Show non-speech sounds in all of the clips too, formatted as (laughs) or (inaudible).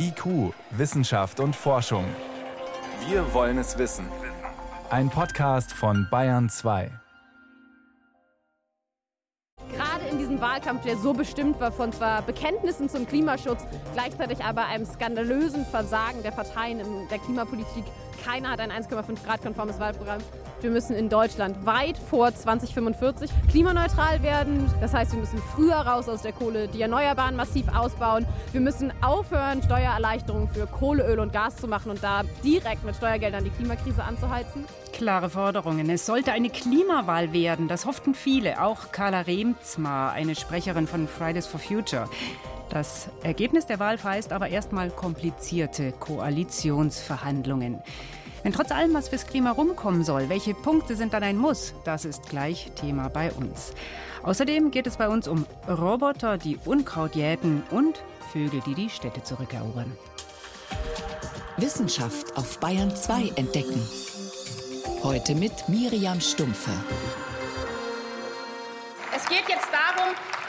IQ, Wissenschaft und Forschung. Wir wollen es wissen. Ein Podcast von Bayern 2. Gerade in diesem Wahlkampf, der so bestimmt war von zwar Bekenntnissen zum Klimaschutz, gleichzeitig aber einem skandalösen Versagen der Parteien in der Klimapolitik. Keiner hat ein 1,5 Grad konformes Wahlprogramm. Wir müssen in Deutschland weit vor 2045 klimaneutral werden. Das heißt, wir müssen früher raus aus der Kohle, die Erneuerbaren massiv ausbauen. Wir müssen aufhören, Steuererleichterungen für Kohle, Öl und Gas zu machen und da direkt mit Steuergeldern die Klimakrise anzuheizen. Klare Forderungen. Es sollte eine Klimawahl werden. Das hofften viele, auch Carla Remzmar, eine Sprecherin von Fridays for Future. Das Ergebnis der Wahl verheißt aber erstmal komplizierte Koalitionsverhandlungen. Wenn trotz allem was fürs Klima rumkommen soll, welche Punkte sind dann ein Muss? Das ist gleich Thema bei uns. Außerdem geht es bei uns um Roboter, die Unkraut jäten und Vögel, die die Städte zurückerobern. Wissenschaft auf Bayern 2 entdecken. Heute mit Miriam Stumpfe. Es geht jetzt darum,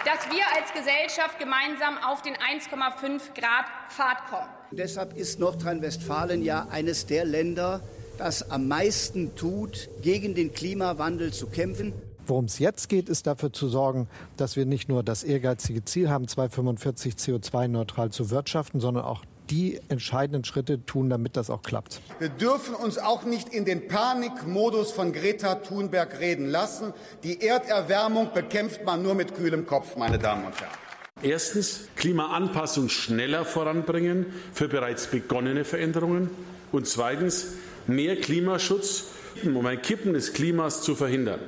dass wir als Gesellschaft gemeinsam auf den 1,5 Grad Pfad kommen. Deshalb ist Nordrhein-Westfalen ja eines der Länder, das am meisten tut, gegen den Klimawandel zu kämpfen. Worum es jetzt geht, ist dafür zu sorgen, dass wir nicht nur das ehrgeizige Ziel haben, 2045 CO2-neutral zu wirtschaften, sondern auch die entscheidenden Schritte tun, damit das auch klappt. Wir dürfen uns auch nicht in den Panikmodus von Greta Thunberg reden lassen. Die Erderwärmung bekämpft man nur mit kühlem Kopf, meine Damen und Herren. Erstens Klimaanpassung schneller voranbringen für bereits begonnene Veränderungen. Und zweitens mehr Klimaschutz, um ein Kippen des Klimas zu verhindern.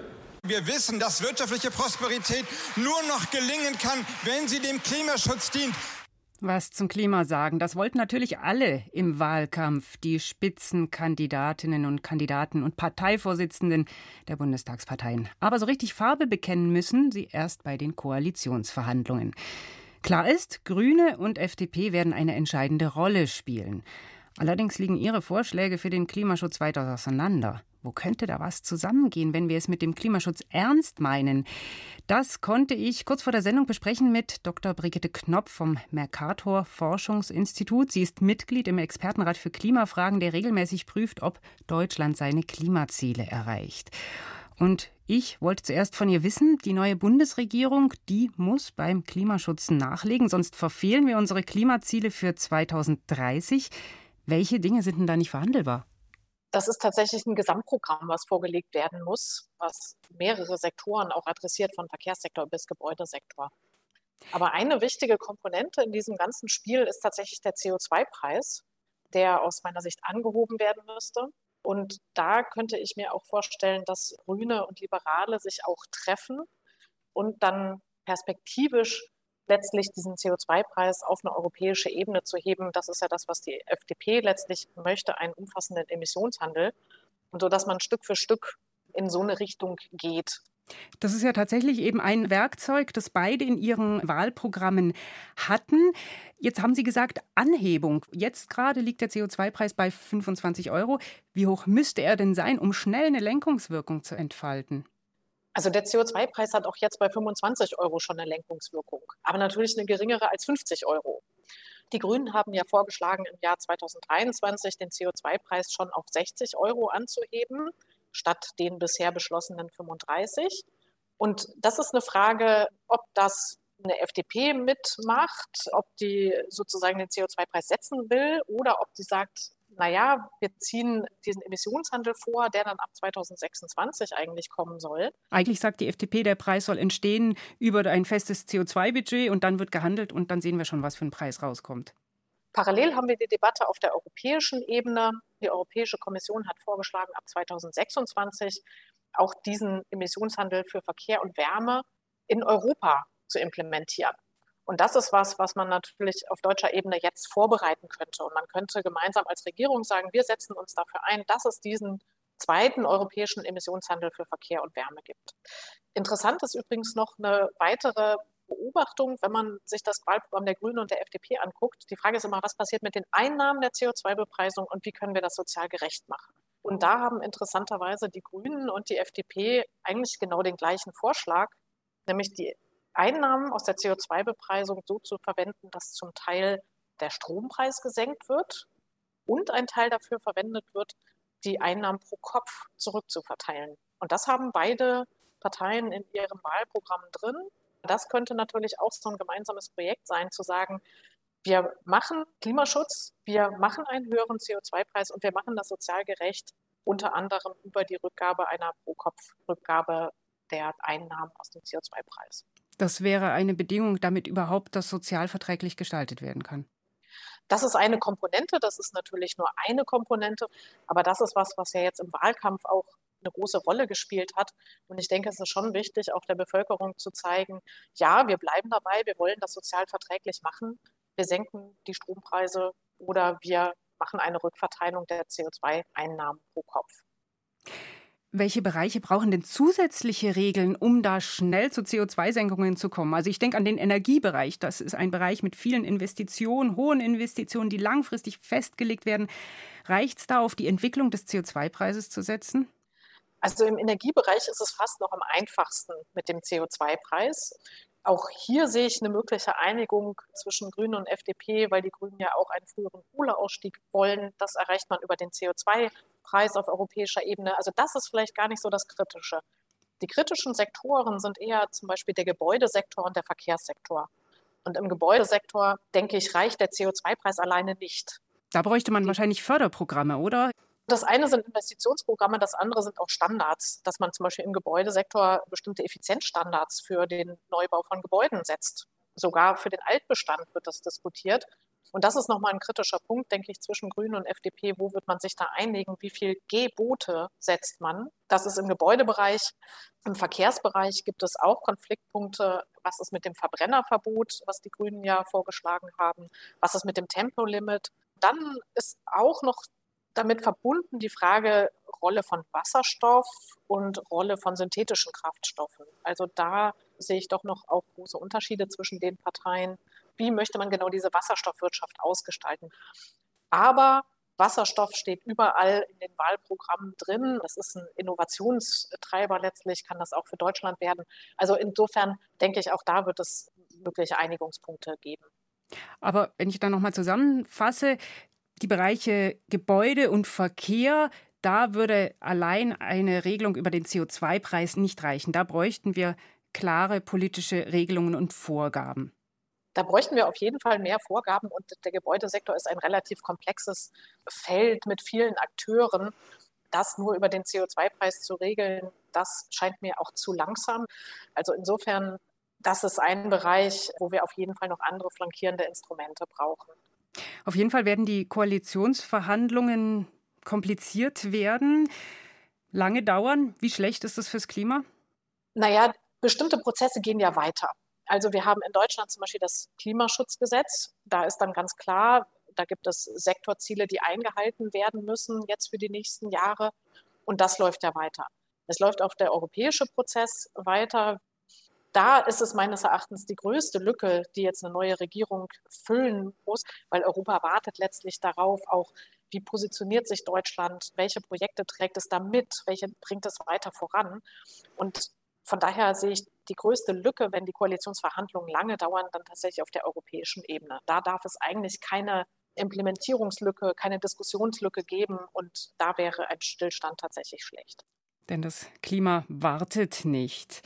Wir wissen, dass wirtschaftliche Prosperität nur noch gelingen kann, wenn sie dem Klimaschutz dient. Was zum Klima sagen, das wollten natürlich alle im Wahlkampf, die Spitzenkandidatinnen und Kandidaten und Parteivorsitzenden der Bundestagsparteien. Aber so richtig Farbe bekennen müssen sie erst bei den Koalitionsverhandlungen. Klar ist, Grüne und FDP werden eine entscheidende Rolle spielen. Allerdings liegen ihre Vorschläge für den Klimaschutz weiter auseinander. Wo könnte da was zusammengehen, wenn wir es mit dem Klimaschutz ernst meinen? Das konnte ich kurz vor der Sendung besprechen mit Dr. Brigitte Knopf vom Mercator Forschungsinstitut. Sie ist Mitglied im Expertenrat für Klimafragen, der regelmäßig prüft, ob Deutschland seine Klimaziele erreicht. Und ich wollte zuerst von ihr wissen, die neue Bundesregierung, die muss beim Klimaschutz nachlegen, sonst verfehlen wir unsere Klimaziele für 2030. Welche Dinge sind denn da nicht verhandelbar? Das ist tatsächlich ein Gesamtprogramm, was vorgelegt werden muss, was mehrere Sektoren auch adressiert, von Verkehrssektor bis Gebäudesektor. Aber eine wichtige Komponente in diesem ganzen Spiel ist tatsächlich der CO2-Preis, der aus meiner Sicht angehoben werden müsste. Und da könnte ich mir auch vorstellen, dass Grüne und Liberale sich auch treffen und dann perspektivisch letztlich diesen CO2-Preis auf eine europäische Ebene zu heben. Das ist ja das, was die FDP letztlich möchte, einen umfassenden Emissionshandel. Und so, dass man Stück für Stück in so eine Richtung geht. Das ist ja tatsächlich eben ein Werkzeug, das beide in ihren Wahlprogrammen hatten. Jetzt haben Sie gesagt, Anhebung. Jetzt gerade liegt der CO2-Preis bei 25 Euro. Wie hoch müsste er denn sein, um schnell eine Lenkungswirkung zu entfalten? Also der CO2-Preis hat auch jetzt bei 25 Euro schon eine Lenkungswirkung, aber natürlich eine geringere als 50 Euro. Die Grünen haben ja vorgeschlagen, im Jahr 2023 den CO2-Preis schon auf 60 Euro anzuheben, statt den bisher beschlossenen 35. Und das ist eine Frage, ob das eine FDP mitmacht, ob die sozusagen den CO2-Preis setzen will oder ob sie sagt, naja, wir ziehen diesen Emissionshandel vor, der dann ab 2026 eigentlich kommen soll. Eigentlich sagt die FDP, der Preis soll entstehen über ein festes CO2-Budget und dann wird gehandelt und dann sehen wir schon, was für ein Preis rauskommt. Parallel haben wir die Debatte auf der europäischen Ebene. Die Europäische Kommission hat vorgeschlagen, ab 2026 auch diesen Emissionshandel für Verkehr und Wärme in Europa zu implementieren. Und das ist was, was man natürlich auf deutscher Ebene jetzt vorbereiten könnte. Und man könnte gemeinsam als Regierung sagen, wir setzen uns dafür ein, dass es diesen zweiten europäischen Emissionshandel für Verkehr und Wärme gibt. Interessant ist übrigens noch eine weitere Beobachtung, wenn man sich das Wahlprogramm der Grünen und der FDP anguckt. Die Frage ist immer, was passiert mit den Einnahmen der CO2-Bepreisung und wie können wir das sozial gerecht machen? Und da haben interessanterweise die Grünen und die FDP eigentlich genau den gleichen Vorschlag, nämlich die Einnahmen aus der CO2-Bepreisung so zu verwenden, dass zum Teil der Strompreis gesenkt wird und ein Teil dafür verwendet wird, die Einnahmen pro Kopf zurückzuverteilen. Und das haben beide Parteien in ihrem Wahlprogramm drin. Das könnte natürlich auch so ein gemeinsames Projekt sein, zu sagen, wir machen Klimaschutz, wir machen einen höheren CO2-Preis und wir machen das sozial gerecht, unter anderem über die Rückgabe einer Pro-Kopf-Rückgabe der Einnahmen aus dem CO2-Preis. Das wäre eine Bedingung, damit überhaupt das sozialverträglich gestaltet werden kann. Das ist eine Komponente, das ist natürlich nur eine Komponente, aber das ist was, was ja jetzt im Wahlkampf auch eine große Rolle gespielt hat. Und ich denke, es ist schon wichtig, auch der Bevölkerung zu zeigen, ja, wir bleiben dabei, wir wollen das sozial verträglich machen, wir senken die Strompreise oder wir machen eine Rückverteilung der CO2-Einnahmen pro Kopf. Welche Bereiche brauchen denn zusätzliche Regeln, um da schnell zu CO2-Senkungen zu kommen? Also ich denke an den Energiebereich. Das ist ein Bereich mit vielen Investitionen, hohen Investitionen, die langfristig festgelegt werden. Reicht es da, auf die Entwicklung des CO2-Preises zu setzen? Also im Energiebereich ist es fast noch am einfachsten mit dem CO2-Preis. Auch hier sehe ich eine mögliche Einigung zwischen Grünen und FDP, weil die Grünen ja auch einen früheren Kohleausstieg wollen. Das erreicht man über den CO2-Preis auf europäischer Ebene. Also das ist vielleicht gar nicht so das Kritische. Die kritischen Sektoren sind eher zum Beispiel der Gebäudesektor und der Verkehrssektor. Und im Gebäudesektor, denke ich, reicht der CO2-Preis alleine nicht. Da bräuchte man wahrscheinlich Förderprogramme, oder? Das eine sind Investitionsprogramme, das andere sind auch Standards, dass man zum Beispiel im Gebäudesektor bestimmte Effizienzstandards für den Neubau von Gebäuden setzt. Sogar für den Altbestand wird das diskutiert. Und das ist nochmal ein kritischer Punkt, denke ich, zwischen Grünen und FDP. Wo wird man sich da einigen? Wie viel Gebote setzt man? Das ist im Gebäudebereich. Im Verkehrsbereich gibt es auch Konfliktpunkte. Was ist mit dem Verbrennerverbot, was die Grünen ja vorgeschlagen haben? Was ist mit dem Tempolimit? Dann ist auch noch damit verbunden die Frage Rolle von Wasserstoff und Rolle von synthetischen Kraftstoffen. Also da sehe ich doch noch auch große Unterschiede zwischen den Parteien. Wie möchte man genau diese Wasserstoffwirtschaft ausgestalten? Aber Wasserstoff steht überall in den Wahlprogrammen drin. Das ist ein Innovationstreiber letztlich, kann das auch für Deutschland werden. Also insofern denke ich, auch da wird es mögliche Einigungspunkte geben. Aber wenn ich dann nochmal zusammenfasse, die Bereiche Gebäude und Verkehr, da würde allein eine Regelung über den CO2-Preis nicht reichen. Da bräuchten wir klare politische Regelungen und Vorgaben. Da bräuchten wir auf jeden Fall mehr Vorgaben und der Gebäudesektor ist ein relativ komplexes Feld mit vielen Akteuren. Das nur über den CO2-Preis zu regeln, das scheint mir auch zu langsam. Also insofern, das ist ein Bereich, wo wir auf jeden Fall noch andere flankierende Instrumente brauchen. Auf jeden Fall werden die Koalitionsverhandlungen kompliziert werden, lange dauern. Wie schlecht ist das fürs Klima? Naja, bestimmte Prozesse gehen ja weiter. Also wir haben in Deutschland zum Beispiel das Klimaschutzgesetz. Da ist dann ganz klar, da gibt es Sektorziele, die eingehalten werden müssen jetzt für die nächsten Jahre. Und das läuft ja weiter. Es läuft auch der europäische Prozess weiter da ist es meines Erachtens die größte Lücke, die jetzt eine neue Regierung füllen muss, weil Europa wartet letztlich darauf, auch wie positioniert sich Deutschland, welche Projekte trägt es da mit, welche bringt es weiter voran. Und von daher sehe ich die größte Lücke, wenn die Koalitionsverhandlungen lange dauern, dann tatsächlich auf der europäischen Ebene. Da darf es eigentlich keine Implementierungslücke, keine Diskussionslücke geben und da wäre ein Stillstand tatsächlich schlecht. Denn das Klima wartet nicht.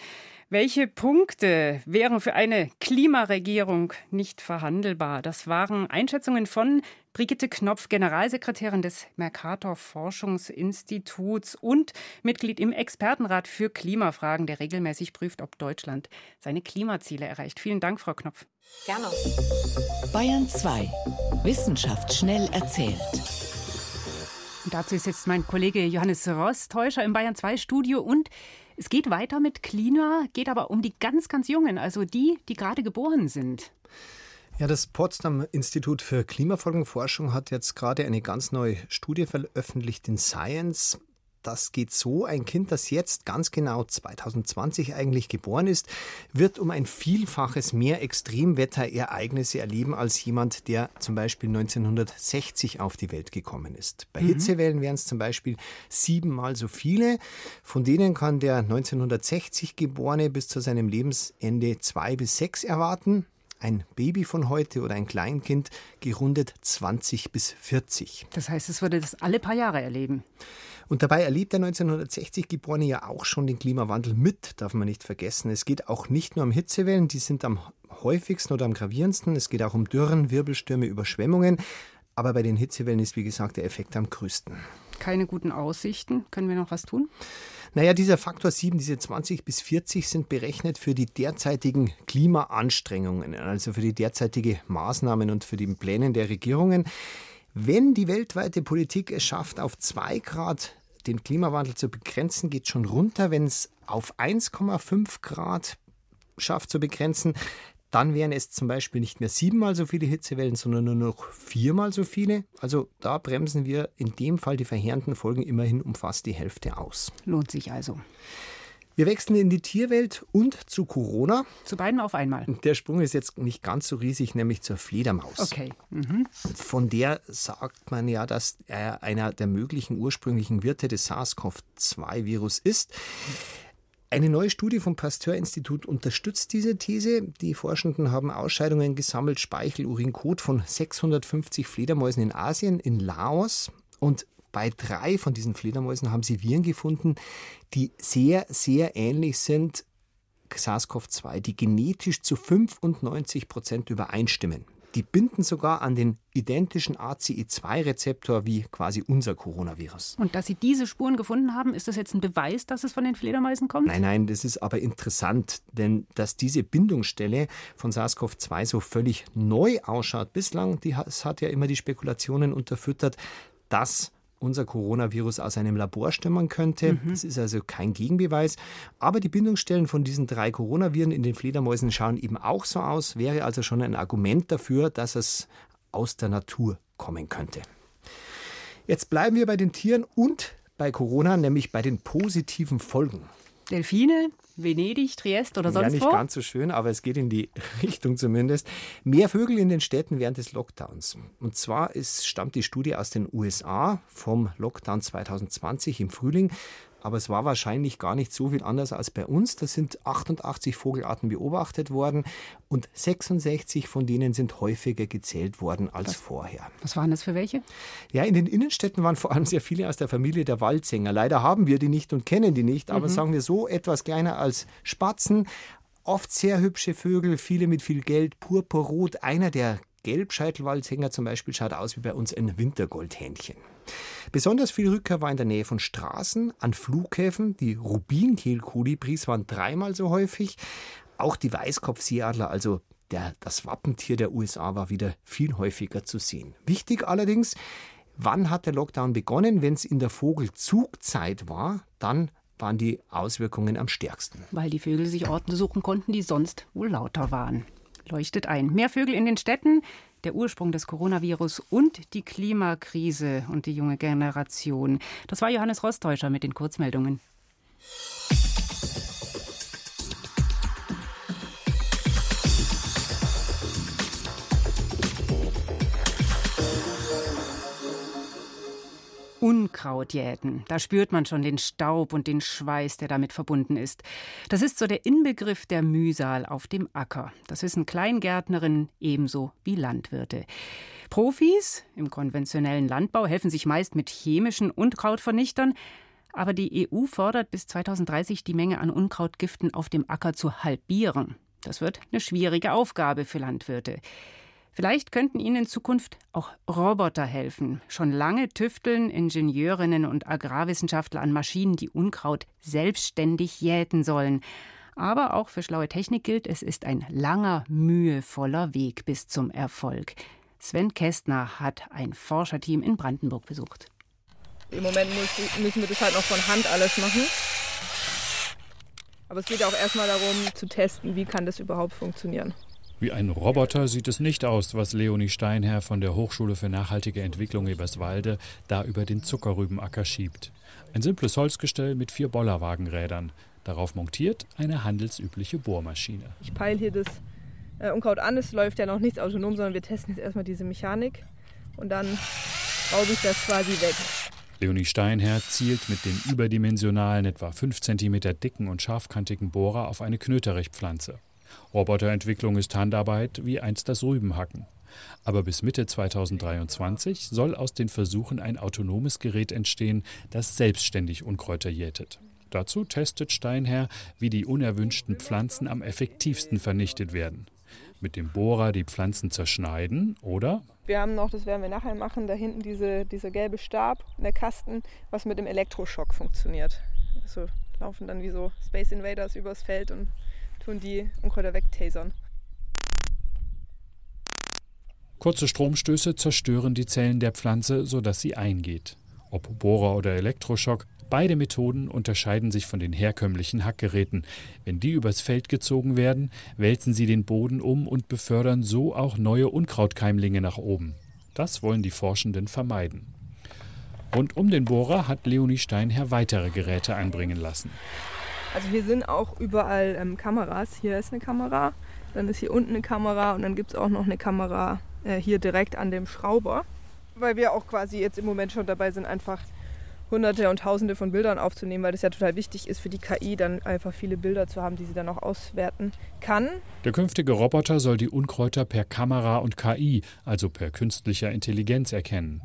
Welche Punkte wären für eine Klimaregierung nicht verhandelbar? Das waren Einschätzungen von Brigitte Knopf, Generalsekretärin des Mercator Forschungsinstituts und Mitglied im Expertenrat für Klimafragen, der regelmäßig prüft, ob Deutschland seine Klimaziele erreicht. Vielen Dank, Frau Knopf. Gerne. Bayern 2. Wissenschaft schnell erzählt. Und dazu ist jetzt mein Kollege Johannes Rostäuscher im Bayern 2 Studio und es geht weiter mit Klima, geht aber um die ganz, ganz Jungen, also die, die gerade geboren sind. Ja, das Potsdam Institut für Klimafolgenforschung hat jetzt gerade eine ganz neue Studie veröffentlicht in Science das geht so. Ein Kind, das jetzt ganz genau 2020 eigentlich geboren ist, wird um ein Vielfaches mehr Extremwetterereignisse erleben als jemand, der zum Beispiel 1960 auf die Welt gekommen ist. Bei mhm. Hitzewellen wären es zum Beispiel siebenmal so viele. Von denen kann der 1960 Geborene bis zu seinem Lebensende zwei bis sechs erwarten. Ein Baby von heute oder ein Kleinkind gerundet 20 bis 40. Das heißt, es würde das alle paar Jahre erleben. Und dabei erlebt der 1960 Geborene ja auch schon den Klimawandel mit, darf man nicht vergessen. Es geht auch nicht nur um Hitzewellen, die sind am häufigsten oder am gravierendsten. Es geht auch um Dürren, Wirbelstürme, Überschwemmungen. Aber bei den Hitzewellen ist, wie gesagt, der Effekt am größten. Keine guten Aussichten. Können wir noch was tun? Naja, dieser Faktor 7, diese 20 bis 40 sind berechnet für die derzeitigen Klimaanstrengungen, also für die derzeitige Maßnahmen und für die Pläne der Regierungen. Wenn die weltweite Politik es schafft, auf 2 Grad den Klimawandel zu begrenzen, geht schon runter. Wenn es auf 1,5 Grad schafft zu begrenzen, dann wären es zum Beispiel nicht mehr siebenmal so viele Hitzewellen, sondern nur noch viermal so viele. Also da bremsen wir in dem Fall die verheerenden Folgen immerhin um fast die Hälfte aus. Lohnt sich also. Wir wechseln in die Tierwelt und zu Corona. Zu beiden auf einmal. Der Sprung ist jetzt nicht ganz so riesig, nämlich zur Fledermaus. Okay. Mhm. Von der sagt man ja, dass er einer der möglichen ursprünglichen Wirte des SARS-CoV-2-Virus ist. Eine neue Studie vom Pasteur-Institut unterstützt diese These. Die Forschenden haben Ausscheidungen gesammelt, Speichel, Urin, Kot von 650 Fledermäusen in Asien, in Laos. Und bei drei von diesen Fledermäusen haben sie Viren gefunden, die sehr, sehr ähnlich sind SARS-CoV-2, die genetisch zu 95 Prozent übereinstimmen. Die binden sogar an den identischen ACE2-Rezeptor wie quasi unser Coronavirus. Und dass Sie diese Spuren gefunden haben, ist das jetzt ein Beweis, dass es von den Fledermäusen kommt? Nein, nein, das ist aber interessant, denn dass diese Bindungsstelle von SARS-CoV-2 so völlig neu ausschaut bislang, das hat ja immer die Spekulationen unterfüttert, dass unser Coronavirus aus einem Labor stammen könnte. Mhm. Das ist also kein Gegenbeweis. Aber die Bindungsstellen von diesen drei Coronaviren in den Fledermäusen schauen eben auch so aus, wäre also schon ein Argument dafür, dass es aus der Natur kommen könnte. Jetzt bleiben wir bei den Tieren und bei Corona, nämlich bei den positiven Folgen. Delfine, Venedig, Triest oder sonst wo? Ja, nicht wo? ganz so schön, aber es geht in die (laughs) Richtung zumindest. Mehr Vögel in den Städten während des Lockdowns. Und zwar ist, stammt die Studie aus den USA vom Lockdown 2020 im Frühling. Aber es war wahrscheinlich gar nicht so viel anders als bei uns. Da sind 88 Vogelarten beobachtet worden und 66 von denen sind häufiger gezählt worden als was, vorher. Was waren das für welche? Ja, in den Innenstädten waren vor allem sehr viele aus der Familie der Waldsänger. Leider haben wir die nicht und kennen die nicht, aber mhm. sagen wir so, etwas kleiner als Spatzen. Oft sehr hübsche Vögel, viele mit viel Geld, purpurrot. Einer der Gelbscheitelwaldsänger zum Beispiel schaut aus wie bei uns ein Wintergoldhähnchen. Besonders viel Rückkehr war in der Nähe von Straßen, an Flughäfen. Die Rubinkehlkolibris waren dreimal so häufig. Auch die Weißkopfseeadler, also der, das Wappentier der USA, war wieder viel häufiger zu sehen. Wichtig allerdings, wann hat der Lockdown begonnen? Wenn es in der Vogelzugzeit war, dann waren die Auswirkungen am stärksten. Weil die Vögel sich Orte suchen konnten, die sonst wohl lauter waren. Leuchtet ein. Mehr Vögel in den Städten, der Ursprung des Coronavirus und die Klimakrise und die junge Generation. Das war Johannes Rostäuscher mit den Kurzmeldungen. Unkraut jäten. Da spürt man schon den Staub und den Schweiß, der damit verbunden ist. Das ist so der Inbegriff der Mühsal auf dem Acker. Das wissen Kleingärtnerinnen ebenso wie Landwirte. Profis im konventionellen Landbau helfen sich meist mit chemischen Unkrautvernichtern. Aber die EU fordert bis 2030 die Menge an Unkrautgiften auf dem Acker zu halbieren. Das wird eine schwierige Aufgabe für Landwirte. Vielleicht könnten Ihnen in Zukunft auch Roboter helfen. Schon lange tüfteln Ingenieurinnen und Agrarwissenschaftler an Maschinen, die Unkraut selbstständig jäten sollen. Aber auch für schlaue Technik gilt, es ist ein langer, mühevoller Weg bis zum Erfolg. Sven Kästner hat ein Forscherteam in Brandenburg besucht. Im Moment müssen wir das halt noch von Hand alles machen. Aber es geht auch erstmal darum zu testen, wie kann das überhaupt funktionieren. Wie ein Roboter sieht es nicht aus, was Leonie Steinherr von der Hochschule für nachhaltige Entwicklung Eberswalde da über den Zuckerrübenacker schiebt. Ein simples Holzgestell mit vier Bollerwagenrädern. Darauf montiert eine handelsübliche Bohrmaschine. Ich peile hier das äh, Unkraut an. Es läuft ja noch nichts autonom, sondern wir testen jetzt erstmal diese Mechanik. Und dann schraube ich das quasi weg. Leonie Steinherr zielt mit dem überdimensionalen, etwa 5 cm dicken und scharfkantigen Bohrer auf eine Knöterichpflanze. Roboterentwicklung ist Handarbeit wie einst das Rübenhacken. Aber bis Mitte 2023 soll aus den Versuchen ein autonomes Gerät entstehen, das selbstständig Unkräuter jätet. Dazu testet Steinherr, wie die unerwünschten Pflanzen am effektivsten vernichtet werden. Mit dem Bohrer die Pflanzen zerschneiden oder wir haben noch, das werden wir nachher machen, da hinten diese, dieser gelbe Stab, der Kasten, was mit dem Elektroschock funktioniert. Also laufen dann wie so Space Invaders übers Feld und tun die Unkräuter wegtasern. Kurze Stromstöße zerstören die Zellen der Pflanze, sodass sie eingeht. Ob Bohrer oder Elektroschock, beide Methoden unterscheiden sich von den herkömmlichen Hackgeräten. Wenn die übers Feld gezogen werden, wälzen sie den Boden um und befördern so auch neue Unkrautkeimlinge nach oben. Das wollen die Forschenden vermeiden. Rund um den Bohrer hat Leonie Steinherr weitere Geräte einbringen lassen. Also hier sind auch überall ähm, Kameras. Hier ist eine Kamera, dann ist hier unten eine Kamera und dann gibt es auch noch eine Kamera äh, hier direkt an dem Schrauber, weil wir auch quasi jetzt im Moment schon dabei sind, einfach Hunderte und Tausende von Bildern aufzunehmen, weil das ja total wichtig ist für die KI, dann einfach viele Bilder zu haben, die sie dann auch auswerten kann. Der künftige Roboter soll die Unkräuter per Kamera und KI, also per künstlicher Intelligenz, erkennen.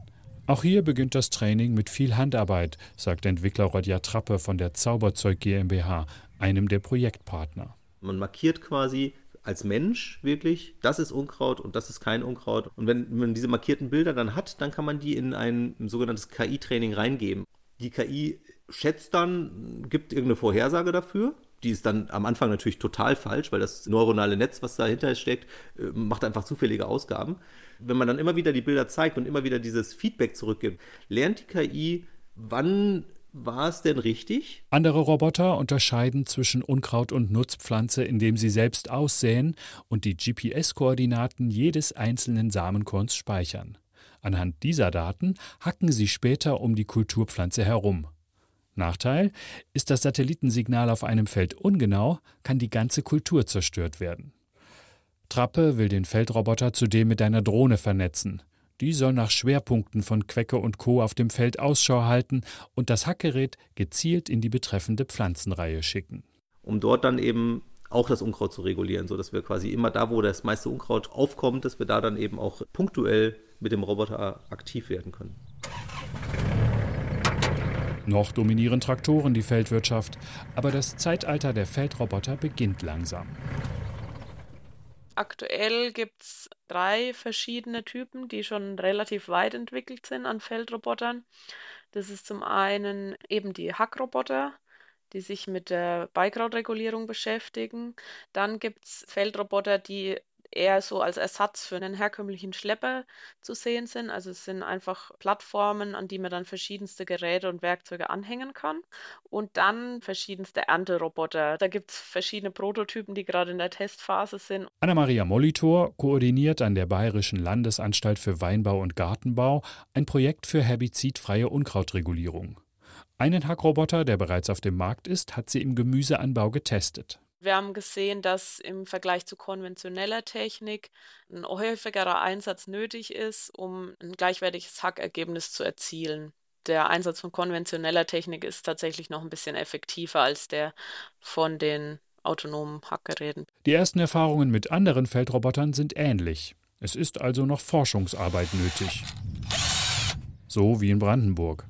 Auch hier beginnt das Training mit viel Handarbeit, sagt Entwickler Rodja Trappe von der Zauberzeug GmbH, einem der Projektpartner. Man markiert quasi als Mensch wirklich, das ist Unkraut und das ist kein Unkraut. Und wenn man diese markierten Bilder dann hat, dann kann man die in ein sogenanntes KI-Training reingeben. Die KI schätzt dann, gibt irgendeine Vorhersage dafür. Die ist dann am Anfang natürlich total falsch, weil das neuronale Netz, was dahinter steckt, äh, macht einfach zufällige Ausgaben. Wenn man dann immer wieder die Bilder zeigt und immer wieder dieses Feedback zurückgibt, lernt die KI, wann war es denn richtig? Andere Roboter unterscheiden zwischen Unkraut und Nutzpflanze, indem sie selbst aussäen und die GPS-Koordinaten jedes einzelnen Samenkorns speichern. Anhand dieser Daten hacken sie später um die Kulturpflanze herum. Nachteil: Ist das Satellitensignal auf einem Feld ungenau, kann die ganze Kultur zerstört werden. Trappe will den Feldroboter zudem mit einer Drohne vernetzen. Die soll nach Schwerpunkten von Quecke und Co. auf dem Feld Ausschau halten und das Hackgerät gezielt in die betreffende Pflanzenreihe schicken. Um dort dann eben auch das Unkraut zu regulieren, sodass wir quasi immer da, wo das meiste Unkraut aufkommt, dass wir da dann eben auch punktuell mit dem Roboter aktiv werden können. Noch dominieren Traktoren die Feldwirtschaft, aber das Zeitalter der Feldroboter beginnt langsam. Aktuell gibt es drei verschiedene Typen, die schon relativ weit entwickelt sind an Feldrobotern. Das ist zum einen eben die Hackroboter, die sich mit der Beikrautregulierung beschäftigen. Dann gibt es Feldroboter, die eher so als Ersatz für einen herkömmlichen Schlepper zu sehen sind. Also es sind einfach Plattformen, an die man dann verschiedenste Geräte und Werkzeuge anhängen kann. Und dann verschiedenste Ernteroboter. Da gibt es verschiedene Prototypen, die gerade in der Testphase sind. Anna-Maria Molitor koordiniert an der Bayerischen Landesanstalt für Weinbau und Gartenbau ein Projekt für herbizidfreie Unkrautregulierung. Einen Hackroboter, der bereits auf dem Markt ist, hat sie im Gemüseanbau getestet. Wir haben gesehen, dass im Vergleich zu konventioneller Technik ein häufigerer Einsatz nötig ist, um ein gleichwertiges Hackergebnis zu erzielen. Der Einsatz von konventioneller Technik ist tatsächlich noch ein bisschen effektiver als der von den autonomen Hackgeräten. Die ersten Erfahrungen mit anderen Feldrobotern sind ähnlich. Es ist also noch Forschungsarbeit nötig. So wie in Brandenburg.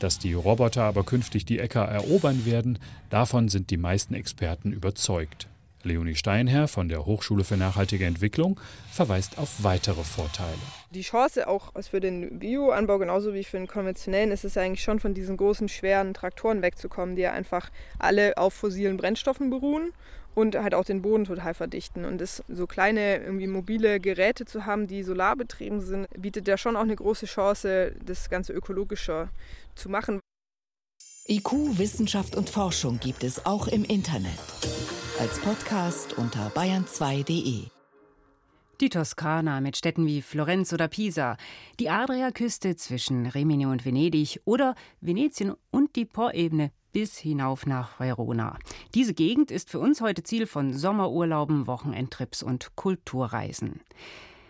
Dass die Roboter aber künftig die Äcker erobern werden, davon sind die meisten Experten überzeugt. Leonie Steinherr von der Hochschule für nachhaltige Entwicklung verweist auf weitere Vorteile. Die Chance auch für den Bioanbau genauso wie für den konventionellen ist es eigentlich schon von diesen großen, schweren Traktoren wegzukommen, die ja einfach alle auf fossilen Brennstoffen beruhen und halt auch den Boden total verdichten. Und das, so kleine irgendwie mobile Geräte zu haben, die solarbetrieben sind, bietet ja schon auch eine große Chance, das Ganze ökologischer zu machen. IQ, Wissenschaft und Forschung gibt es auch im Internet. Als Podcast unter bayern2.de. Die Toskana mit Städten wie Florenz oder Pisa, die Adriaküste zwischen Rimini und Venedig oder Venetien und die Po-Ebene bis hinauf nach Verona. Diese Gegend ist für uns heute Ziel von Sommerurlauben, Wochenendtrips und Kulturreisen.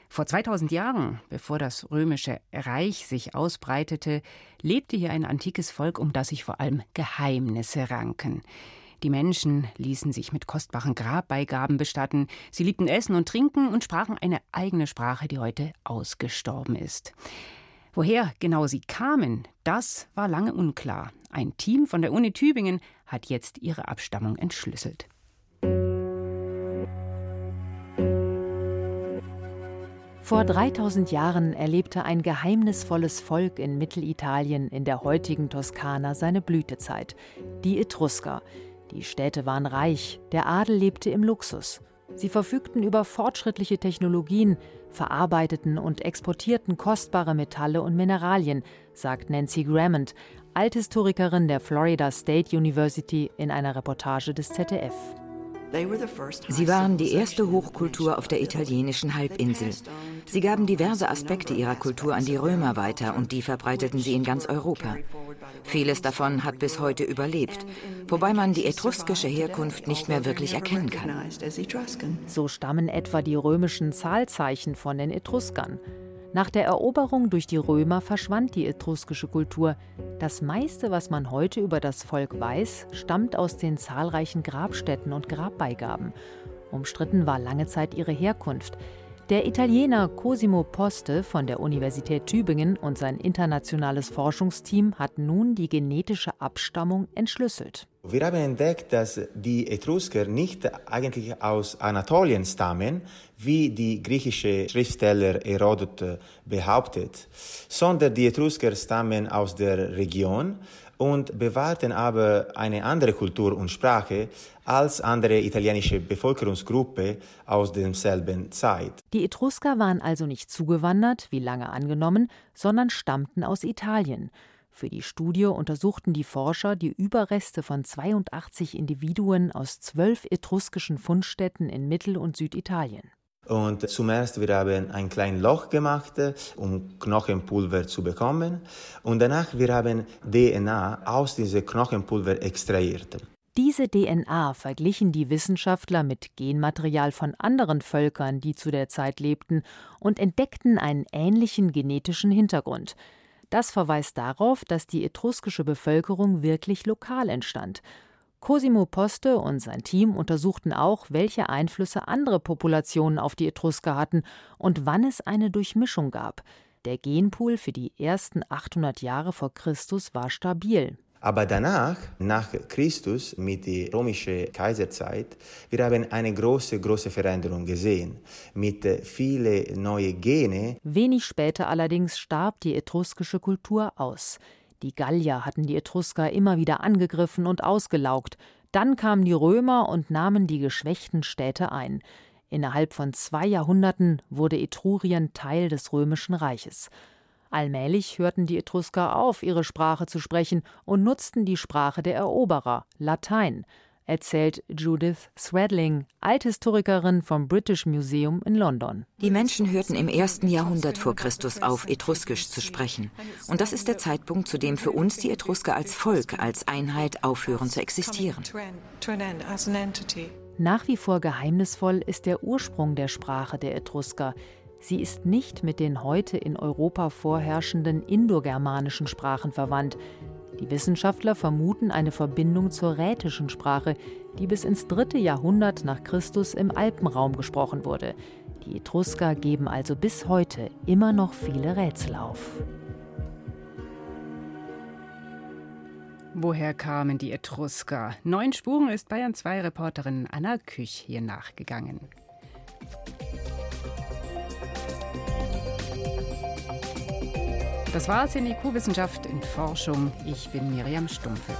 Vor 2000 Jahren, bevor das römische Reich sich ausbreitete, lebte hier ein antikes Volk, um das sich vor allem Geheimnisse ranken. Die Menschen ließen sich mit kostbaren Grabbeigaben bestatten. Sie liebten Essen und Trinken und sprachen eine eigene Sprache, die heute ausgestorben ist. Woher genau sie kamen, das war lange unklar. Ein Team von der Uni Tübingen hat jetzt ihre Abstammung entschlüsselt. Vor 3000 Jahren erlebte ein geheimnisvolles Volk in Mittelitalien in der heutigen Toskana seine Blütezeit, die Etrusker. Die Städte waren reich, der Adel lebte im Luxus. Sie verfügten über fortschrittliche Technologien, verarbeiteten und exportierten kostbare Metalle und Mineralien, sagt Nancy Grammond, Althistorikerin der Florida State University in einer Reportage des ZDF. Sie waren die erste Hochkultur auf der italienischen Halbinsel. Sie gaben diverse Aspekte ihrer Kultur an die Römer weiter und die verbreiteten sie in ganz Europa. Vieles davon hat bis heute überlebt, wobei man die etruskische Herkunft nicht mehr wirklich erkennen kann. So stammen etwa die römischen Zahlzeichen von den Etruskern. Nach der Eroberung durch die Römer verschwand die etruskische Kultur. Das meiste, was man heute über das Volk weiß, stammt aus den zahlreichen Grabstätten und Grabbeigaben. Umstritten war lange Zeit ihre Herkunft. Der Italiener Cosimo Poste von der Universität Tübingen und sein internationales Forschungsteam hat nun die genetische Abstammung entschlüsselt. Wir haben entdeckt, dass die Etrusker nicht eigentlich aus Anatolien stammen, wie die griechische Schriftsteller Herodot behauptet, sondern die Etrusker stammen aus der Region und bewahrten aber eine andere Kultur und Sprache als andere italienische Bevölkerungsgruppe aus derselben Zeit. Die Etrusker waren also nicht zugewandert, wie lange angenommen, sondern stammten aus Italien. Für die Studie untersuchten die Forscher die Überreste von 82 Individuen aus zwölf etruskischen Fundstätten in Mittel- und Süditalien. Und zuerst wir haben ein kleines Loch gemacht, um Knochenpulver zu bekommen. Und danach wir haben DNA aus diesem Knochenpulver extrahiert. Diese DNA verglichen die Wissenschaftler mit Genmaterial von anderen Völkern, die zu der Zeit lebten, und entdeckten einen ähnlichen genetischen Hintergrund. Das verweist darauf, dass die etruskische Bevölkerung wirklich lokal entstand Cosimo Poste und sein Team untersuchten auch, welche Einflüsse andere Populationen auf die Etrusker hatten und wann es eine Durchmischung gab. Der Genpool für die ersten 800 Jahre vor Christus war stabil. Aber danach, nach Christus, mit der römischen Kaiserzeit, wir haben eine große, große Veränderung gesehen, mit vielen neuen Gene. Wenig später allerdings starb die etruskische Kultur aus. Die Gallier hatten die Etrusker immer wieder angegriffen und ausgelaugt. Dann kamen die Römer und nahmen die geschwächten Städte ein. Innerhalb von zwei Jahrhunderten wurde Etrurien Teil des römischen Reiches. Allmählich hörten die Etrusker auf, ihre Sprache zu sprechen und nutzten die Sprache der Eroberer, Latein erzählt Judith Threadling, Althistorikerin vom British Museum in London. Die Menschen hörten im ersten Jahrhundert vor Christus auf, Etruskisch zu sprechen. Und das ist der Zeitpunkt, zu dem für uns die Etrusker als Volk, als Einheit aufhören zu existieren. Nach wie vor geheimnisvoll ist der Ursprung der Sprache der Etrusker. Sie ist nicht mit den heute in Europa vorherrschenden indogermanischen Sprachen verwandt. Die Wissenschaftler vermuten eine Verbindung zur rätischen Sprache, die bis ins dritte Jahrhundert nach Christus im Alpenraum gesprochen wurde. Die Etrusker geben also bis heute immer noch viele Rätsel auf. Woher kamen die Etrusker? Neun Spuren ist Bayern 2 Reporterin Anna Küch hier nachgegangen. Das war's in IQ Wissenschaft in Forschung. Ich bin Miriam Stumpfe.